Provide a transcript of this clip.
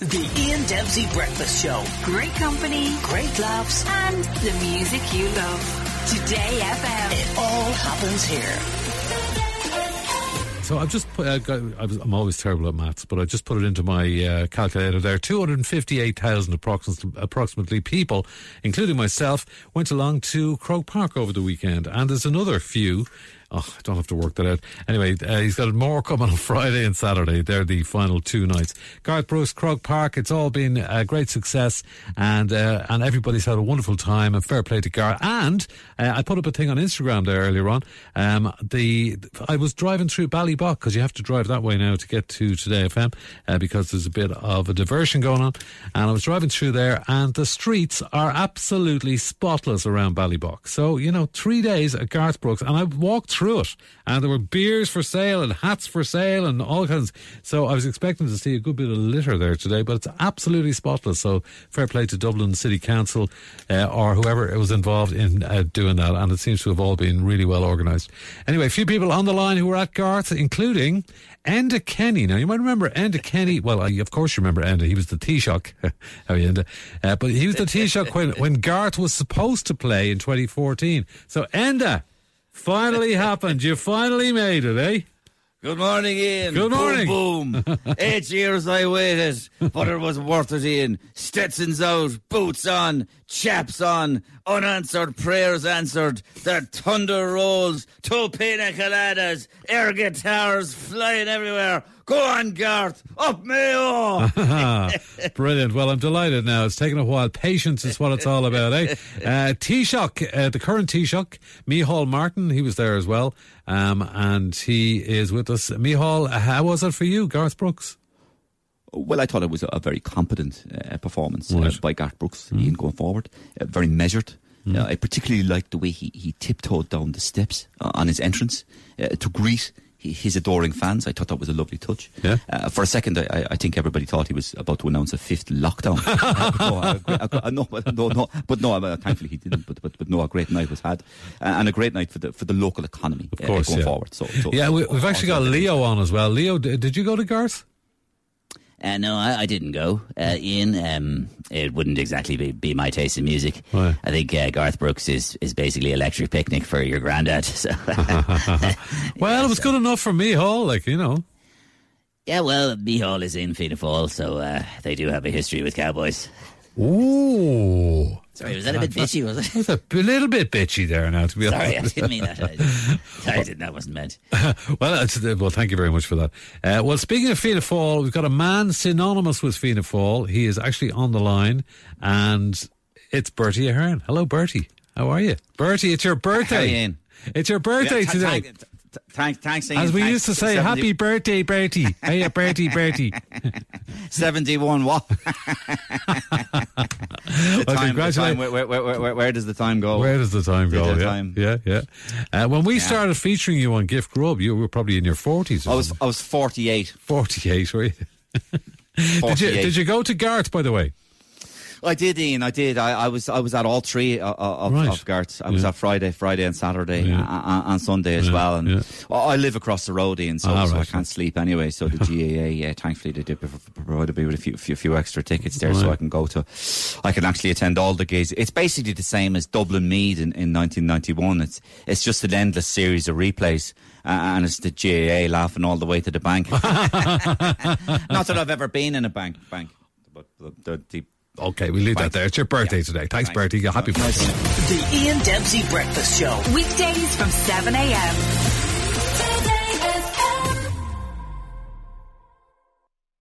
The Ian Dempsey Breakfast Show. Great company, Great laughs. and the music you love. Today FM. It all happens here. So I've just put, uh, got, I was, I'm always terrible at maths, but I just put it into my uh, calculator there. 258,000 approximately, approximately people, including myself, went along to Croke Park over the weekend. And there's another few. Oh, I don't have to work that out. Anyway, uh, he's got more coming on Friday and Saturday. They're the final two nights. Garth Brooks, Croke Park. It's all been a great success, and uh, and everybody's had a wonderful time. And fair play to Garth. And uh, I put up a thing on Instagram there earlier on. Um, the I was driving through Ballybough because you have to drive that way now to get to Today FM uh, because there's a bit of a diversion going on. And I was driving through there, and the streets are absolutely spotless around Ballybough. So you know, three days at Garth Brooks, and I walked through it, and there were beers for sale and hats for sale and all kinds. So I was expecting to see a good bit of litter there today, but it's absolutely spotless. So fair play to Dublin City Council uh, or whoever was involved in uh, doing that, and it seems to have all been really well organised. Anyway, a few people on the line who were at Garth, including Enda Kenny. Now you might remember Enda Kenny. Well, uh, of course you remember Enda. He was the Taoiseach. How Enda? Uh, but he was the Taoiseach when when Garth was supposed to play in 2014. So Enda. Finally happened. You finally made it, eh? Good morning, Ian. Good morning. Boom, boom. Eight years I waited, but it was worth it, Ian. Stetsons out, boots on, chaps on, unanswered prayers answered. The thunder rolls, two pina coladas, air guitars flying everywhere. Go on, Garth. Up Mayo. Brilliant. Well, I'm delighted now. It's taken a while. Patience is what it's all about, eh? Uh, Taoiseach, uh, the current Taoiseach, Micheál Martin, he was there as well. Um, and he is with us. Micheál, how was it for you, Garth Brooks? Well, I thought it was a very competent uh, performance uh, by Garth Brooks, Ian, going forward. Uh, very measured. Uh, I particularly liked the way he, he tiptoed down the steps uh, on his entrance uh, to greet hi- his adoring fans. I thought that was a lovely touch. Yeah. Uh, for a second, I- I, think everybody thought he was about to announce a fifth lockdown. Uh, no, I. I- no, but no, no, but no. uh, Thankfully, he didn't. But, but but no, a great night was had, uh, and a great night for the for the local economy Of course, uh, going yeah. forward. So, so Yeah, we, we've actually got Leo on as well. Leo, did you go to Garth? Uh, no, I, I didn't go, uh, Ian. Um, it wouldn't exactly be, be my taste in music. Right. I think uh, Garth Brooks is, is basically electric picnic for your granddad. So, Well, it was good enough for Micheál, like, you know. yeah, well, Micheál is in Fianna Fáil, so uh, they do have a history with cowboys. Ooh. Sorry, was that a bit bitchy? Was it? Was a little bit bitchy there now, to be Sorry, I didn't mean that. I, I didn't. That wasn't meant. well, well, thank you very much for that. Uh, well, speaking of Fianna Fáil, we've got a man synonymous with Fianna Fáil. He is actually on the line, and it's Bertie Ahern. Hello, Bertie. How are you? Bertie, it's your birthday. You? It's your birthday Yeah, th- today. thank- th- Thanks, thanks, Ian. As we Thanks. used to say, 70 happy birthday, Bertie. Hey, Bertie, Bertie. 71 what? Well, time, congratulations. time where, where, where, where, does the time go? Where does the time go? Yeah, time. yeah, yeah. Uh, when we Yeah. started featuring you on Gift Grub, you were probably in your 40s. Or I was something. I was 48. 48, were you? Did you, did you go to Garth, by the way? I did, Ian. I did. I, I was I was at all three uh, of, Right. of. I was at Friday, Friday and Saturday, Yeah. and, and Sunday as Yeah, well. And yeah. I live across the road, Ian, so, Ah, so I can't sleep anyway. So the GAA, yeah, thankfully, they did provide me with a few, few, few extra tickets there, so I can go to. I can actually attend all the gigs. It's basically the same as Dublin Meath in, in 1991. It's it's just an endless series of replays. Uh, and it's the GAA laughing all the way to the bank. Not that I've ever been in a bank, bank, but the, the, the Okay, we leave that there. It's your birthday Yeah. today. Thanks, Thanks. Bertie. Happy birthday. The Ian Dempsey Breakfast Show. Weekdays from 7 a.m.